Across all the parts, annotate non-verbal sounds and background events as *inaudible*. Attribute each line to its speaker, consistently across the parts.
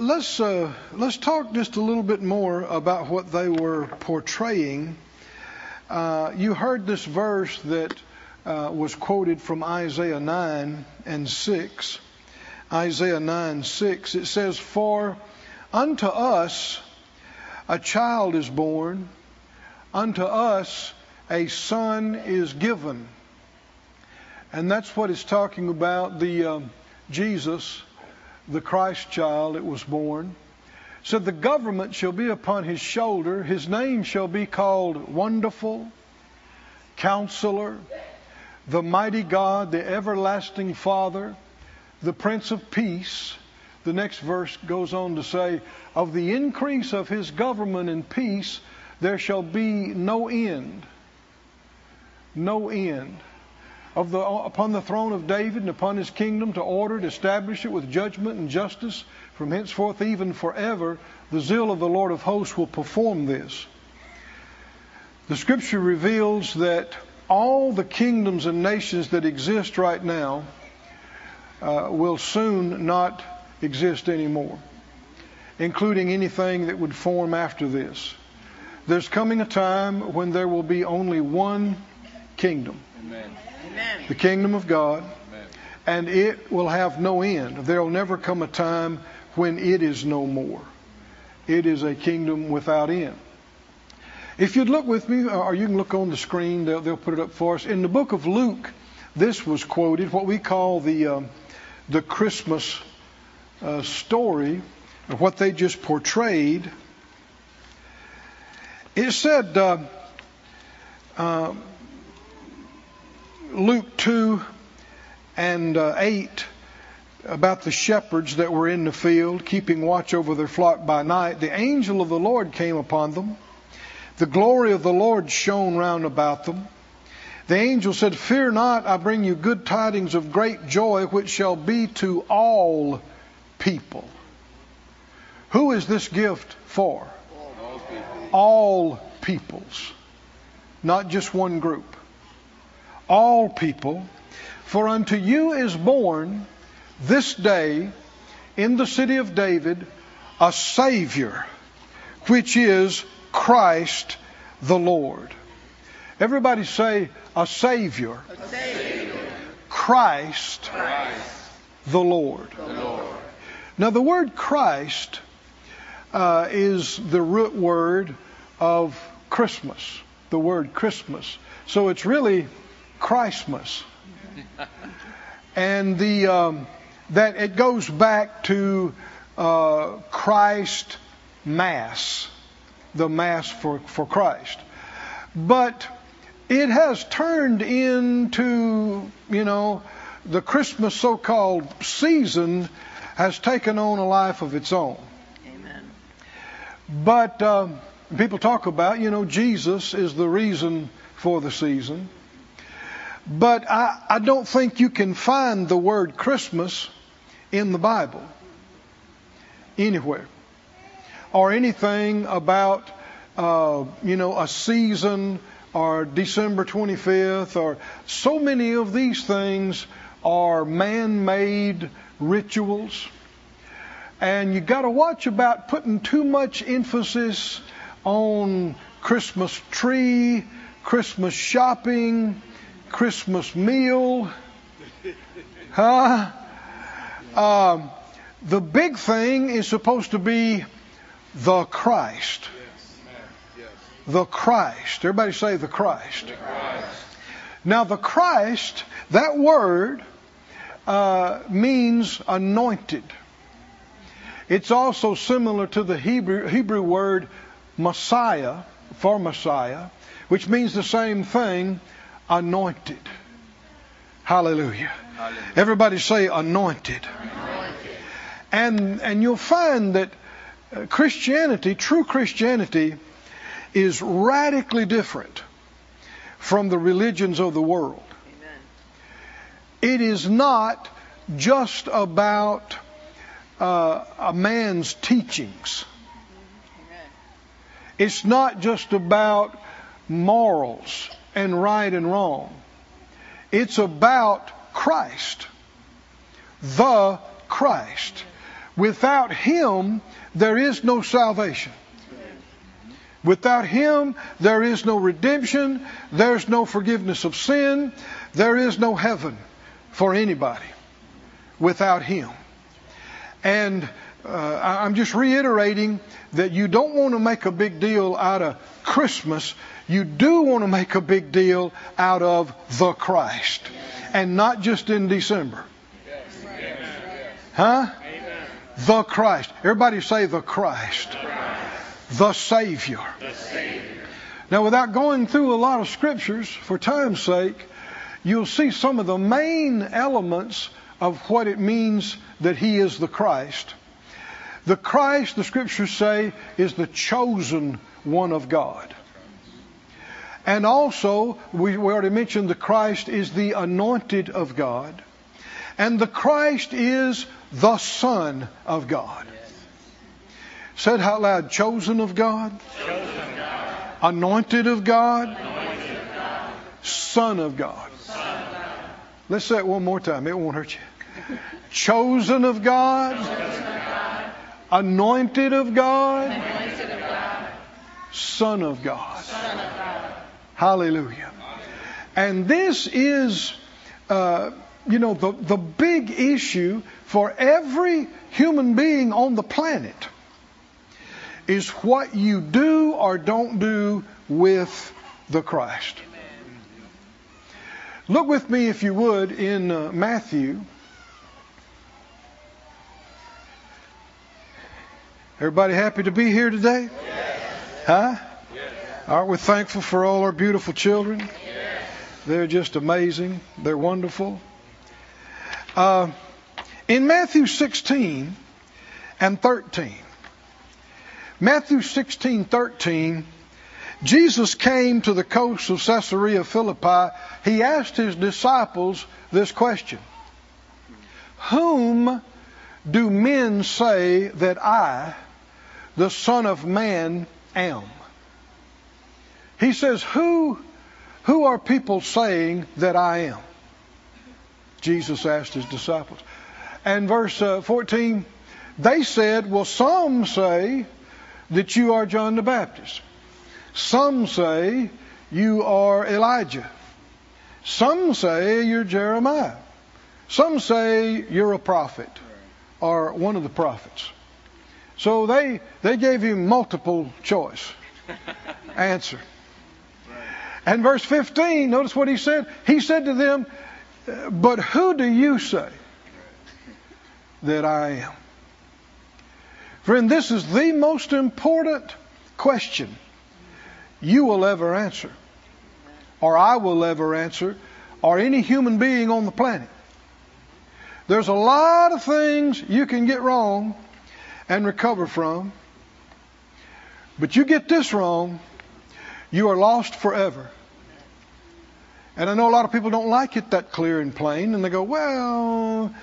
Speaker 1: let's uh, let's talk just a little bit more about what they were portraying. Uh, you heard this verse that uh, was quoted from Isaiah 9 and 6. Isaiah 9 6. It says, "For unto us a child is born, unto us a son is given." And that's what it's talking about. The uh, Jesus the Christ child that was born, said, The government shall be upon his shoulder. His name shall be called Wonderful, Counselor, the Mighty God, the Everlasting Father, the Prince of Peace. The next verse goes on to say, Of the increase of his government and peace, there shall be no end. No end of the, upon the throne of David and upon his kingdom to order and establish it with judgment and justice from henceforth even forever. The zeal of the Lord of hosts will perform this. The scripture reveals that all the kingdoms and nations that exist right now uh, will soon not exist anymore, including anything that would form after this. There's coming a time when there will be only one kingdom. Amen the kingdom of God, and it will have no end. There will never come a time when it is no more. It is a kingdom without end. If you'd look with me, or you can look on the screen, they'll, they'll put it up for us. In the book of Luke, this was quoted, what we call the, uh, the Christmas uh, story, what they just portrayed. It said, uh, uh Luke 2 and uh, 8 about the shepherds that were in the field, keeping watch over their flock by night, the angel of the Lord came upon them. The glory of the Lord shone round about them. The angel said, Fear not, I bring you good tidings of great joy, which shall be to all people. Who is this gift for? All, people. all peoples, not just one group all people. For unto you is born this day in the city of David a Savior, which is Christ the Lord. Everybody say, a Savior. A Savior. Christ, Christ. The, Lord. the Lord. Now, the word Christ uh, is the root word of Christmas, the word Christmas. So it's really Christmas. and the um, that it goes back to uh, Christ Mass, the Mass for, for Christ. But it has turned into, you know, the Christmas so called season has taken on a life of its own. Amen. But um, people talk about, you know, Jesus is the reason for the season. But I, I don't think you can find the word Christmas in the Bible anywhere or anything about, uh, you know, a season or December 25th or so many of these things are man made rituals. And you got to watch about putting too much emphasis on Christmas tree, Christmas shopping, Christmas meal. Huh? Um, the big thing is supposed to be the Christ. The Christ. Everybody say the Christ. The Christ. Now, the Christ, that word uh, means anointed. It's also similar to the Hebrew, Hebrew word Messiah, for Messiah, which means the same thing, anointed. Hallelujah. Hallelujah. Everybody say anointed. anointed. And and you'll find that uh, Christianity, true Christianity, is radically different from the religions of the world. Amen. It is not just about uh, a man's teachings. Amen. It's not just about morals and right and wrong. It's about Christ. The Christ. Without Him, there is no salvation. Without Him, there is no redemption, there's no forgiveness of sin, there is no heaven for anybody without Him. And uh, I'm just reiterating that you don't want to make a big deal out of Christmas. You do want to make a big deal out of the Christ. And not just in December. Huh? The Christ. Everybody say the Christ. The Savior. Now, without going through a lot of scriptures, for time's sake, you'll see some of the main elements of what it means that He is the Christ. The Christ, the scriptures say, is the chosen one of God. And also, we, already mentioned the Christ is the anointed of God. And the Christ is the Son of God. Said out loud, chosen of God,
Speaker 2: chosen God.
Speaker 1: anointed of God,
Speaker 2: Anointed of God.
Speaker 1: Son of God.
Speaker 2: Son of God.
Speaker 1: Let's say it one more time. It won't hurt you. Chosen of God,
Speaker 2: God.
Speaker 1: anointed of God,
Speaker 2: Anointed of God.
Speaker 1: Son of God.
Speaker 2: Son of God.
Speaker 1: Hallelujah. And this is, uh, you know, the, the big issue for every human being on the planet is what you do or don't do with the Christ. Look with me, if you would, in uh, Matthew. Everybody happy to be here today? Huh? Aren't we thankful for all our beautiful children? They're just amazing. They're wonderful. Uh, in Matthew 16 and 13, Matthew 16, 13, Jesus came to the coast of Caesarea Philippi. He asked his disciples this question Whom do men say that I, the Son of Man, am? He says, Who, who are people saying that I am? Jesus asked his disciples. And verse uh, 14, they said, Well, some say that you are John the Baptist. Some say you are Elijah. Some say you're Jeremiah. Some say you're a prophet or one of the prophets. So they, they gave him multiple choice *laughs* answer. And verse 15, notice what he said. He said to them, But who do you say that I am? Friend, this is the most important question you will ever answer, or I will ever answer, or any human being on the planet. There's a lot of things you can get wrong and recover from, but you get this wrong, you are lost forever. And I know a lot of people don't like it that clear and plain, and they go, well,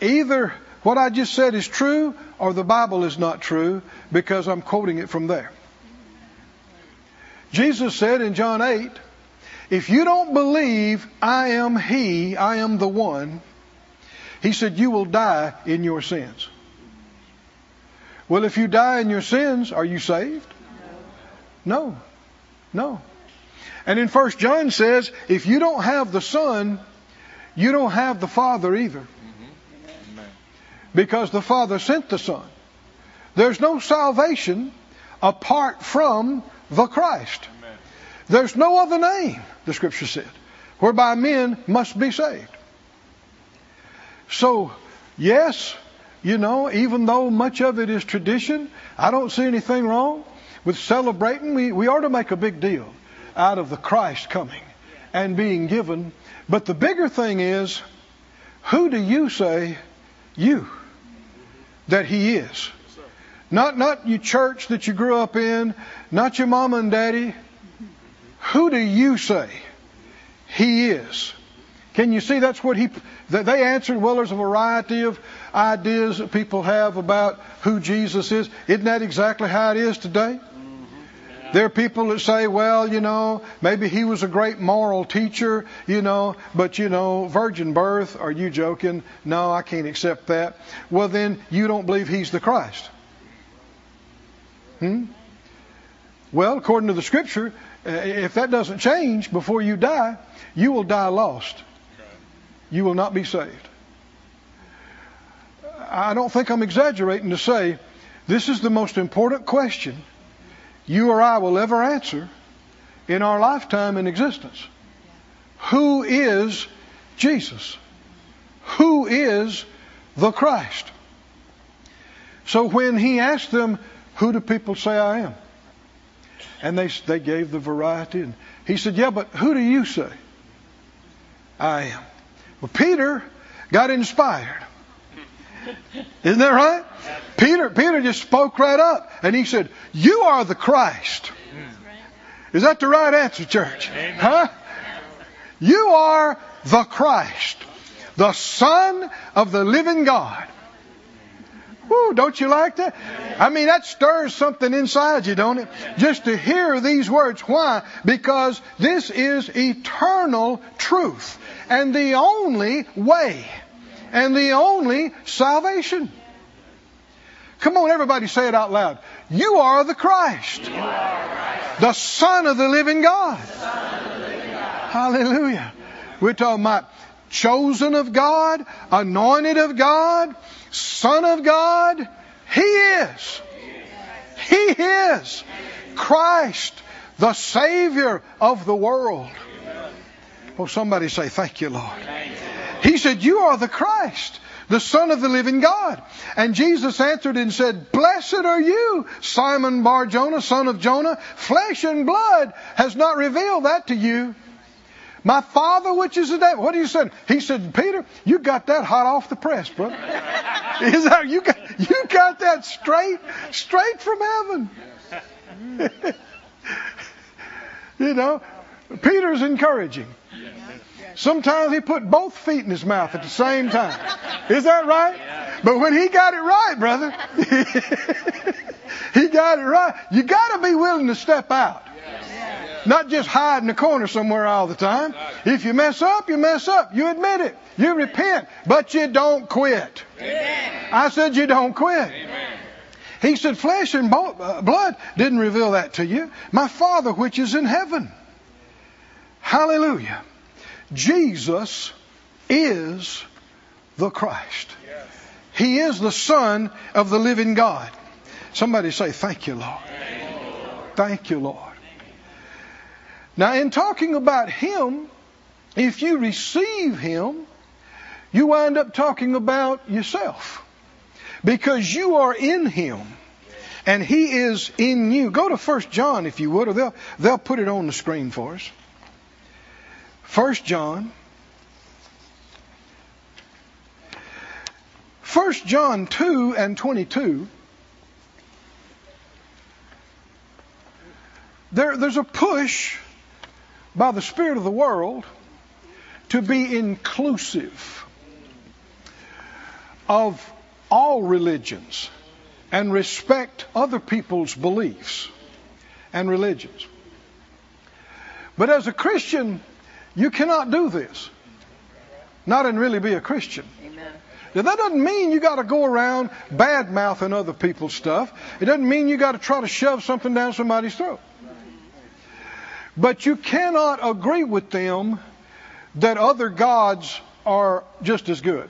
Speaker 1: either what I just said is true or the Bible is not true because I'm quoting it from there. Jesus said in John 8, if you don't believe I am He, I am the one, He said, you will die in your sins. Well, if you die in your sins, are you saved? No. No. And in 1 John says, if you don't have the Son, you don't have the Father either. Because the Father sent the Son. There's no salvation apart from the Christ. There's no other name, the Scripture said, whereby men must be saved. So, yes, you know, even though much of it is tradition, I don't see anything wrong with celebrating. We, we ought to make a big deal out of the Christ coming and being given. But the bigger thing is, who do you say you that He is? Not, not your church that you grew up in, not your mama and daddy. Who do you say He is? Can you see that's what he they answered? Well, there's a variety of ideas that people have about who Jesus is. Isn't that exactly how it is today? There are people that say, well, you know, maybe he was a great moral teacher, you know, but, you know, virgin birth, are you joking? No, I can't accept that. Well, then you don't believe he's the Christ. Hmm? Well, according to the scripture, if that doesn't change before you die, you will die lost. You will not be saved. I don't think I'm exaggerating to say this is the most important question you or I will ever answer in our lifetime in existence. Who is Jesus? Who is the Christ? So when he asked them, Who do people say I am? And they, they gave the variety. And he said, Yeah, but who do you say I am? Well, Peter got inspired. Isn't that right? Peter, Peter just spoke right up and he said, You are the Christ. Is that the right answer, church? Huh? You are the Christ, the Son of the living God. Woo, don't you like that? I mean, that stirs something inside you, don't it? Just to hear these words. Why? Because this is eternal truth and the only way and the only salvation. Come on, everybody say it out loud. You are the Christ, the Son the.
Speaker 2: Son of the living God.
Speaker 1: Hallelujah. We're talking about chosen of God, anointed of God, Son of God. He is. He is Christ, the Savior of the world. Oh, somebody say, Thank you, Lord. He said, You are the Christ, the Son of the living God. And Jesus answered and said, Blessed are you, Simon Bar Jonah, son of Jonah. Flesh and blood has not revealed that to you. My Father which is in heaven. What do you say? He said, Peter, you got that hot off the press, brother. *laughs* Is that you got you got that straight straight from heaven. *laughs* you know, Peter's encouraging. Sometimes he put both feet in his mouth at the same time. Is that right? But when he got it right, brother, *laughs* he got it right. You got to be willing to step out. Not just hide in the corner somewhere all the time. If you mess up, you mess up. You admit it. You repent. But you don't quit. I said you don't quit. He said, Flesh and uh, blood didn't reveal that to you. My Father which is in heaven. Hallelujah. Jesus is the Christ. He is the Son of the living God. Somebody say, Thank you, Lord. Thank you, Lord. Now, in talking about Him, if you receive Him, you wind up talking about yourself. Because you are in Him and He is in you. Go to 1 John if you would, or they'll, they'll put it on the screen for us. 1 John. 1 John 2 and 22. There, there's a push by the spirit of the world to be inclusive of all religions and respect other people's beliefs and religions. But as a Christian, you cannot do this. Not and really be a Christian.
Speaker 2: Amen.
Speaker 1: Now, that doesn't mean you got to go around bad mouthing other people's stuff. It doesn't mean you got to try to shove something down somebody's throat. But you cannot agree with them that other gods are just as good.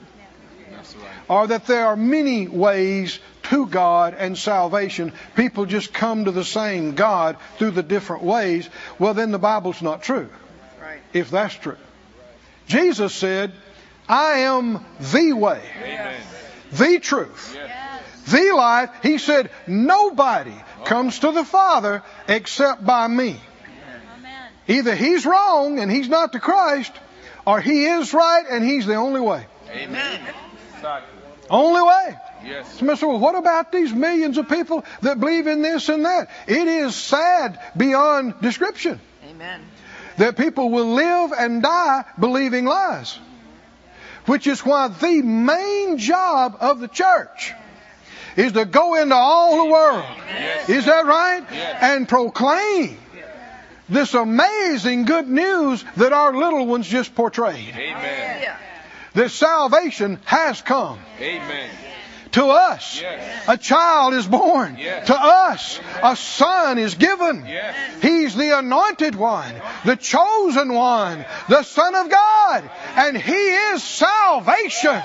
Speaker 1: Or that there are many ways to God and salvation. People just come to the same God through the different ways. Well, then the Bible's not true. If that's true. Jesus said, I am the way, the truth, the life. He said, nobody comes to the Father except by me.
Speaker 3: Amen.
Speaker 1: Either he's wrong and he's not the Christ, or he is right and he's the only way.
Speaker 2: Amen.
Speaker 1: Only way.
Speaker 4: Yes.
Speaker 1: So, Mr. Well, what about these millions of people that believe in this and that? It is sad beyond description
Speaker 2: Amen.
Speaker 1: that people will live and die believing lies. Which is why the main job of the church is to go into all the world.
Speaker 2: Yes.
Speaker 1: Is that right?
Speaker 2: Yes.
Speaker 1: And proclaim this amazing good news that our little ones just portrayed.
Speaker 2: Amen.
Speaker 1: That salvation has come
Speaker 2: Amen.
Speaker 1: to us.
Speaker 2: Yes.
Speaker 1: A child is born.
Speaker 2: Yes.
Speaker 1: To us, a son is given.
Speaker 2: Yes.
Speaker 1: He's the anointed one, the chosen one, the Son of God, and He is salvation.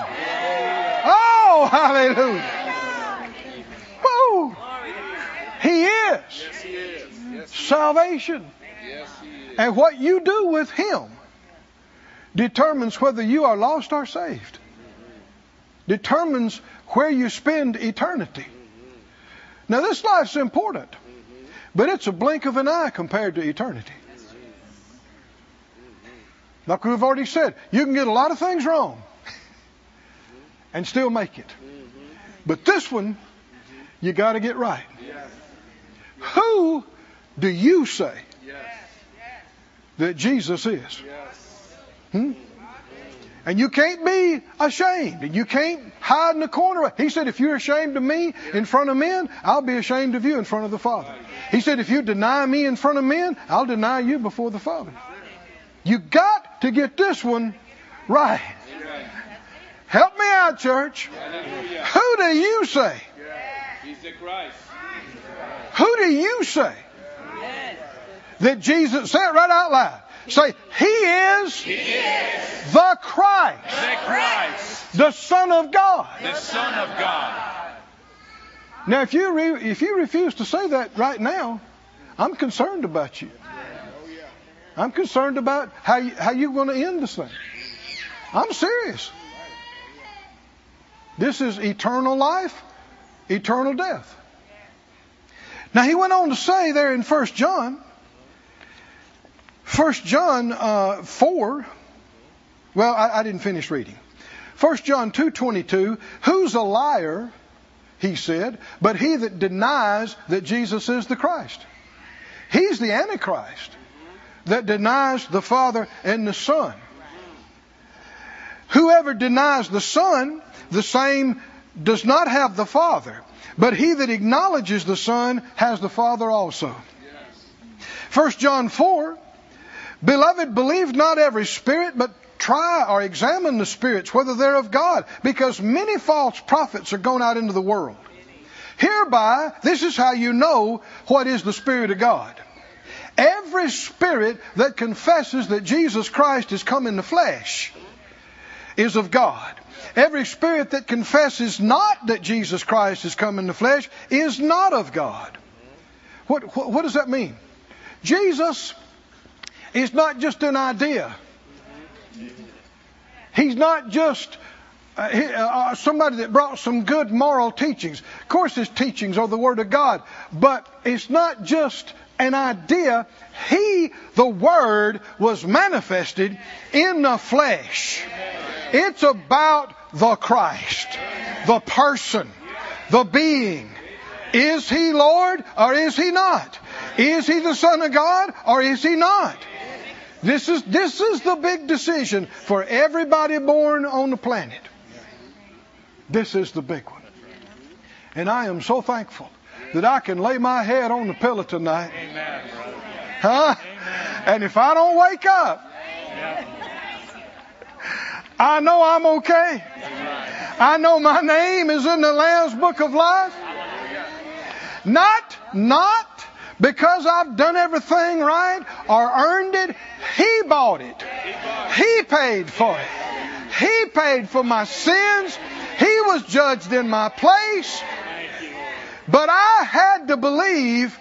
Speaker 1: Oh, hallelujah. Woo. He is
Speaker 2: Yes, he is. Yes,
Speaker 1: salvation.
Speaker 2: Yes.
Speaker 1: And what you do with Him determines whether you are lost or saved. Determines where you spend eternity. Now, this life's important, but it's a blink of an eye compared to eternity. Like we've already said, you can get a lot of things wrong and still make it. But this one, you got to get right. Who do you say
Speaker 2: Yes.
Speaker 1: That Jesus is? Hmm? And you can't be ashamed. And you can't hide in the corner. He said, if you're ashamed of me in front of men, I'll be ashamed of you in front of the Father. He said, if you deny me in front of men, I'll deny you before the Father. You got to get this one right. Help me out, church. Who do you say?
Speaker 2: He's the Christ.
Speaker 1: Who do you say that Jesus, say it right out loud. Say, He is
Speaker 2: He is
Speaker 1: the Christ,
Speaker 2: the Christ,
Speaker 1: the Son of God.
Speaker 2: the Son of God.
Speaker 1: Now, if you re- if you refuse to say that right now, I'm concerned about you. I'm concerned about how you, how you're going to end this thing. I'm serious. This is eternal life, eternal death. Now he went on to say there in 1 John, 1 John uh, 4. Well, I, I didn't finish reading. 1 John 2:22. Who's a liar? He said, but he that denies that Jesus is the Christ. He's the Antichrist that denies the Father and the Son. Whoever denies the Son, the same does not have the Father. But he that acknowledges the Son has the Father also. 1 John 4 Beloved, believe not every spirit, but try or examine the spirits, whether they're of God, because many false prophets are going out into the world. Hereby, this is how you know what is the Spirit of God. Every spirit that confesses that Jesus Christ has come in the flesh is of God. Every spirit that confesses not that Jesus Christ has come in the flesh is not of God. What, what, what does that mean? Jesus is not just an idea. He's not just uh, he- uh, somebody that brought some good moral teachings. Of course, his teachings are the Word of God, but it's not just an idea. He, the Word, was manifested in the flesh. It's about the Christ, the person, the being. Is he Lord or is he not? Is he the Son of God or is he not? This is, this is the big decision for everybody born on the planet. This is the big one. And I am so thankful that I can lay my head on the pillow tonight.
Speaker 2: Amen.
Speaker 1: Huh? And if I don't wake up, I know I'm okay. I know my name is in the Lamb's Book of Life. Not, not because I've done everything right or earned it. He bought it. He paid for it. He paid for my sins. He was judged in my place. But I had to believe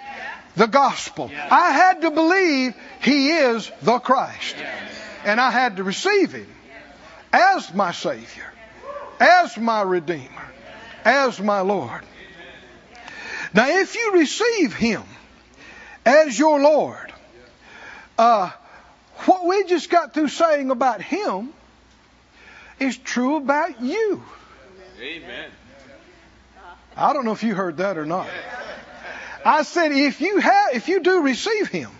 Speaker 1: the gospel. I had to believe He is the Christ. And I had to receive Him as my Savior, as my Redeemer, as my Lord. Now, if you receive Him as your Lord, uh, what we just got through saying about Him is true about you.
Speaker 2: Amen.
Speaker 1: I don't know if you heard that or not. I said if you have, if you do receive Him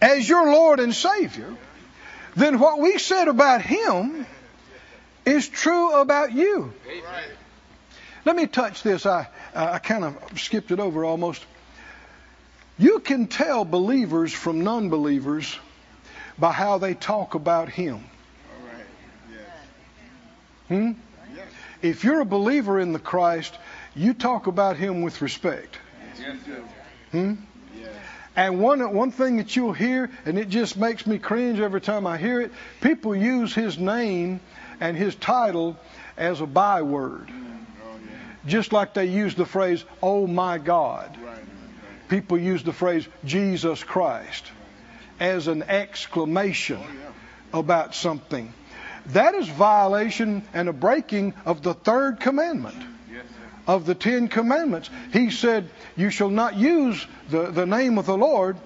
Speaker 1: as your Lord and Savior, then what we said about Him is true about you.
Speaker 2: Amen.
Speaker 1: Let me touch this. I, I kind of skipped it over almost. You can tell believers from non believers by how they talk about Him.
Speaker 3: All right. Yes.
Speaker 1: Hmm?
Speaker 3: Yes.
Speaker 1: If you're a believer in the Christ, you talk about Him with respect.
Speaker 2: Yes.
Speaker 1: Hmm? And one one thing that you'll hear, and it just makes me cringe every time I hear it, people use his name and his title as a byword.
Speaker 3: Oh, yeah.
Speaker 1: Just like they use the phrase, oh my God.
Speaker 3: Right.
Speaker 1: People use the phrase Jesus Christ as an exclamation about something. That is violation and a breaking of the third commandment of the Ten Commandments. He said, You shall not use the, the name of the Lord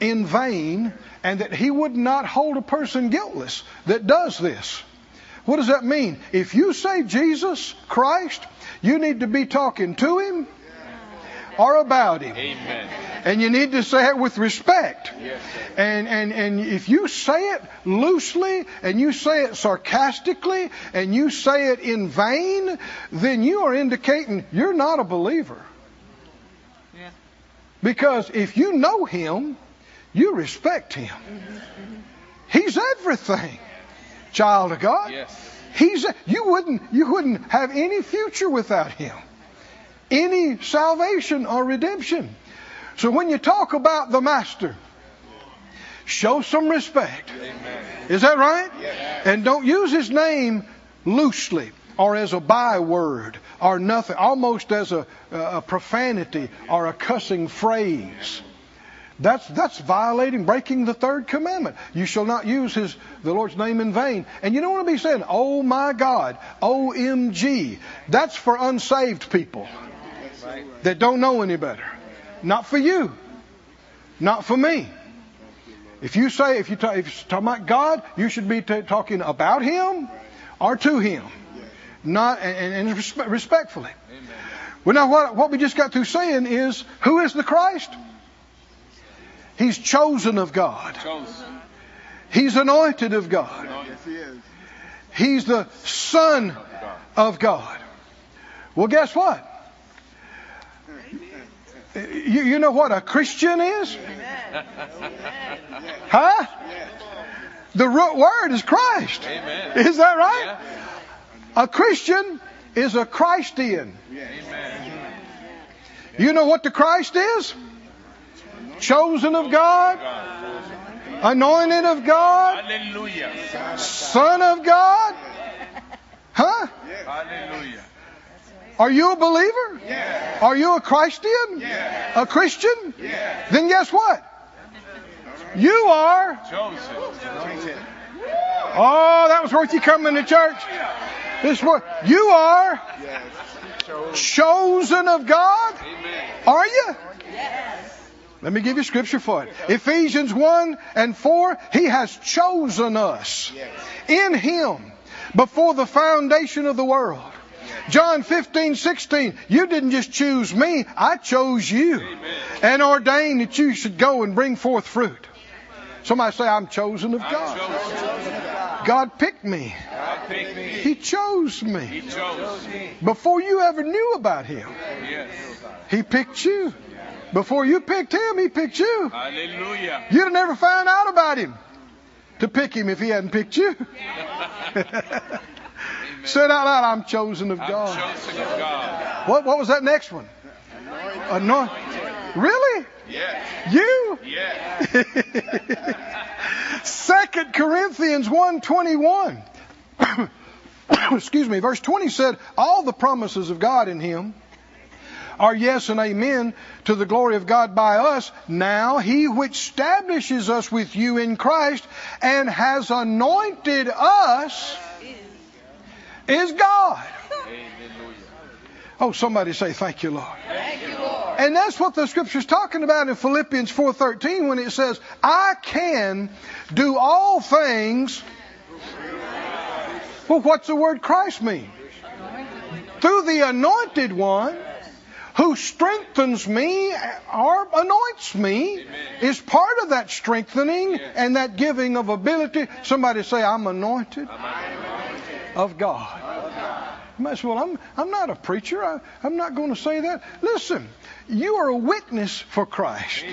Speaker 1: in vain, and that he would not hold a person guiltless that does this. What does that mean? If you say Jesus Christ, you need to be talking to him or about him.
Speaker 2: Amen.
Speaker 1: And you need to say it with respect.
Speaker 2: Yes, sir.
Speaker 1: And, and, and if you say it loosely and you say it sarcastically and you say it in vain, then you are indicating you're not a believer.
Speaker 4: Yeah.
Speaker 1: Because if you know him, you respect him. He's everything, child of God.
Speaker 2: Yes.
Speaker 1: He's you wouldn't you wouldn't have any future without him. Any salvation or redemption. So when you talk about the master, show some respect.
Speaker 2: Amen.
Speaker 1: Is that right?
Speaker 3: Yes.
Speaker 1: And don't use his name loosely or as a byword or nothing, almost as a, a profanity or a cussing phrase. That's that's violating, breaking the third commandment. You shall not use his the Lord's name in vain. And you don't want to be saying, "Oh my God," "OMG." That's for unsaved people. That don't know any better. Not for you. Not for me. If you say, if you talk, if you're talking about God, you should be t- talking about Him or to Him, not and, and respe- respectfully.
Speaker 2: Amen.
Speaker 1: Well, now what what we just got through saying is, who is the Christ? He's chosen of God.
Speaker 2: Chosen.
Speaker 1: He's anointed of God.
Speaker 3: Yes, he is.
Speaker 1: He's the Son
Speaker 2: of God.
Speaker 1: of God. Well, guess what? You, you know what a Christian is? Huh? The root word is Christ.
Speaker 2: Amen.
Speaker 1: Is that right?
Speaker 2: Yeah.
Speaker 1: A Christian is a Christian.
Speaker 2: Amen.
Speaker 1: You know what the Christ is? Chosen of God,
Speaker 2: God.
Speaker 1: anointed of God,
Speaker 2: Hallelujah.
Speaker 1: Son of God. Huh?
Speaker 2: Hallelujah.
Speaker 1: Are you a believer?
Speaker 3: Yes.
Speaker 1: Are you a Christian?
Speaker 3: Yes.
Speaker 1: A Christian?
Speaker 3: Yes.
Speaker 1: Then guess what? You are.
Speaker 2: Chosen.
Speaker 1: Oh, that was worth you coming to church. This what you are
Speaker 3: Yes.
Speaker 1: Chosen of God.
Speaker 2: Amen.
Speaker 1: Are you? Let me give you scripture for it. Ephesians 1 and 4, He has chosen us in Him before the foundation of the world. John 15, 16, you didn't just choose me, I chose you and ordained that you should go and bring forth fruit. Somebody say, I'm chosen of God.
Speaker 2: chosen.
Speaker 1: God picked me.
Speaker 2: God picked me.
Speaker 1: He chose
Speaker 2: He
Speaker 1: me.
Speaker 2: chose.
Speaker 1: Before you ever knew about Him,
Speaker 2: Yes.
Speaker 1: He picked you. Before you picked Him, He picked you.
Speaker 2: Hallelujah.
Speaker 1: You'd have never found out about him to pick him if he hadn't picked you. *laughs* Say it out loud, I'm chosen of
Speaker 2: I'm
Speaker 1: God.
Speaker 2: chosen of God.
Speaker 1: What, what was that next one? Anoint. Really?
Speaker 2: Yes.
Speaker 1: You?
Speaker 2: Yes. *laughs*
Speaker 1: Second Corinthians 121. *coughs* Excuse me, verse 20 said, All the promises of God in him are yes and amen to the glory of God by us. Now he which establishes us with you in Christ and has anointed us is God. Oh, somebody say thank you, Lord.
Speaker 4: Thank you, Lord.
Speaker 1: And that's what the scripture's talking about in Philippians 4:13 when it says, "I can do all things." Well, what's the word Christ mean? Through the anointed one who strengthens me or anoints me is part of that strengthening and that giving of ability. Somebody say, I'm anointed of God. You might say, well, I'm, I'm not a preacher. I, I'm not going to say that. Listen, you are a witness for Christ.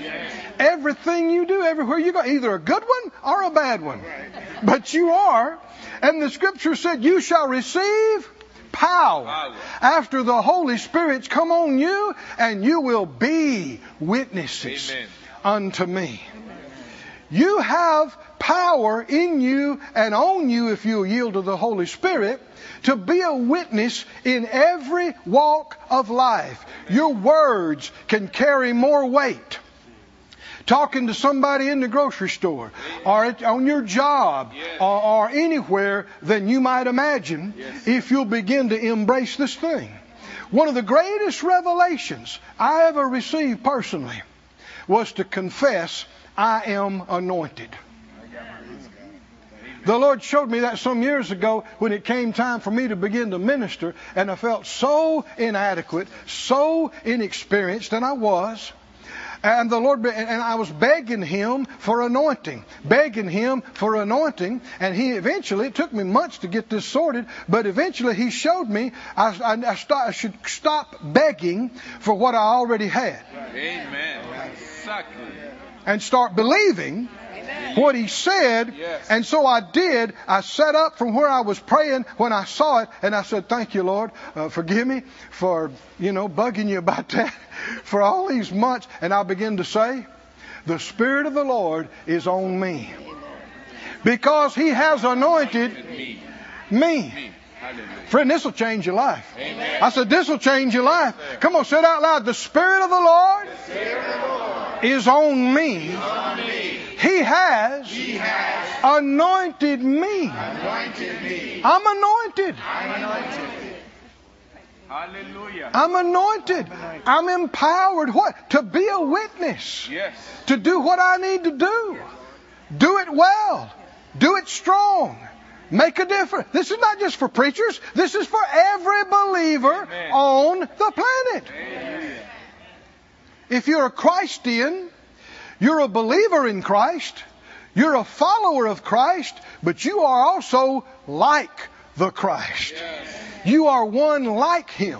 Speaker 1: Everything you do, everywhere you go, either a good one or a bad one. But you are. And the scripture said, you shall receive power
Speaker 2: Power.
Speaker 1: after the Holy Spirit's come on you, and you will be witnesses
Speaker 2: Amen.
Speaker 1: unto me. You have power in you and on you if you yield to the Holy Spirit to be a witness in every walk of life. Your words can carry more weight. Talking to somebody in the grocery store or on your job or, or anywhere than you might imagine if you'll begin to embrace this thing. One of the greatest revelations I ever received personally was to confess I am anointed. The Lord showed me that some years ago when it came time for me to begin to minister, and I felt so inadequate, so inexperienced, and I was. And the Lord, and I was begging Him for anointing, begging Him for anointing, and He eventually, it took me months to get this sorted, but eventually He showed me I, I, I, I should stop begging for what I already had
Speaker 2: Amen. Exactly.
Speaker 1: and start believing what he said.
Speaker 2: Yes.
Speaker 1: And so I did. I sat up from where I was praying when I saw it, and I said, "Thank you, Lord. Uh, forgive me for you know bugging you about that *laughs* for all these months." And I begin to say, "The Spirit of the Lord is on me because He has anointed
Speaker 2: Me.
Speaker 1: me."
Speaker 2: Me.
Speaker 1: Friend, this will change your life. I said, this will change your life. Come on, say it out loud. The Spirit of the Lord is on me. He has, anointed me. I'm anointed.
Speaker 2: Hallelujah.
Speaker 1: I'm anointed. I'm empowered. What? To be a witness.
Speaker 2: Yes.
Speaker 1: To do what I need to do. Do it well. Do it strong. Make a difference. This is not just for preachers. This is for every believer
Speaker 2: Amen.
Speaker 1: on the planet.
Speaker 2: Amen.
Speaker 1: If you're a Christian, you're a believer in Christ, you're a follower of Christ, but you are also like the Christ. You are one like Him.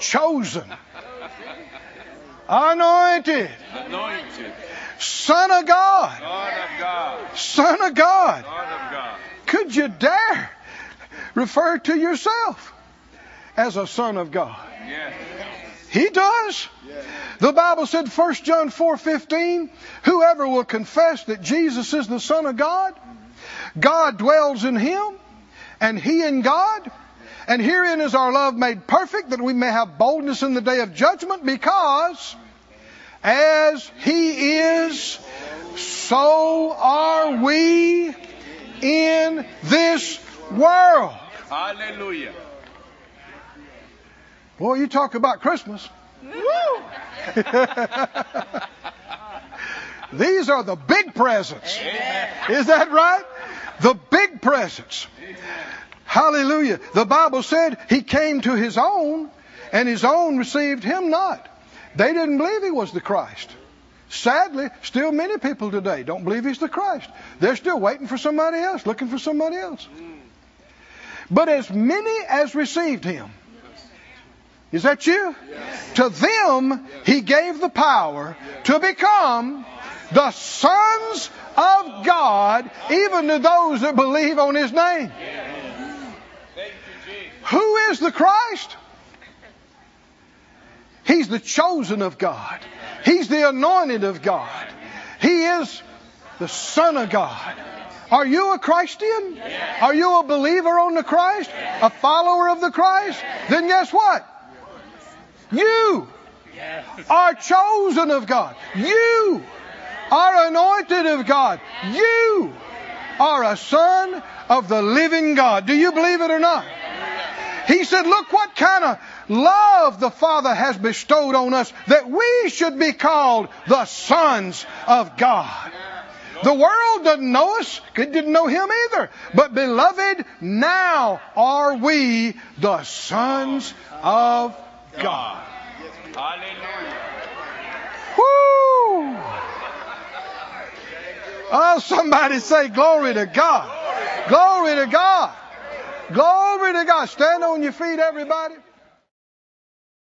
Speaker 1: Chosen. Anointed. Son of God. Son of God.
Speaker 2: God of God.
Speaker 1: Could you dare refer to yourself as a son of God? He does. The Bible said 1 John 4:15, whoever will confess that Jesus is the son of God, God dwells in him and he in God, and herein is our love made perfect that we may have boldness in the day of judgment because as he is so are we in this world.
Speaker 2: Hallelujah.
Speaker 1: Boy, you talk about Christmas. *laughs* These are the big presents. Is that right? The big presents. Hallelujah. The Bible said he came to his own, and his own received him not. They didn't believe he was the Christ. Sadly, still many people today don't believe he's the Christ. They're still waiting for somebody else, looking for somebody else. But as many as received him, is that you? To them, he gave the power to become the sons of God, even to those that believe on his name. Who is the Christ? He's the chosen of God. He's the anointed of God. He is the Son of God. Are you a Christian? Are you a believer on the Christ? A follower of the Christ? Then guess what? You are chosen of God. You are anointed of God. You are a son of the living God. Do you believe it or not? He said, Look what kind of love the Father has bestowed on us that we should be called the sons of God. The world doesn't know us, it didn't know Him either. But beloved, now are we the sons of God.
Speaker 2: Hallelujah.
Speaker 1: Woo! Oh, somebody say glory to God. Glory to God. Glory to God. Stand on your feet, everybody.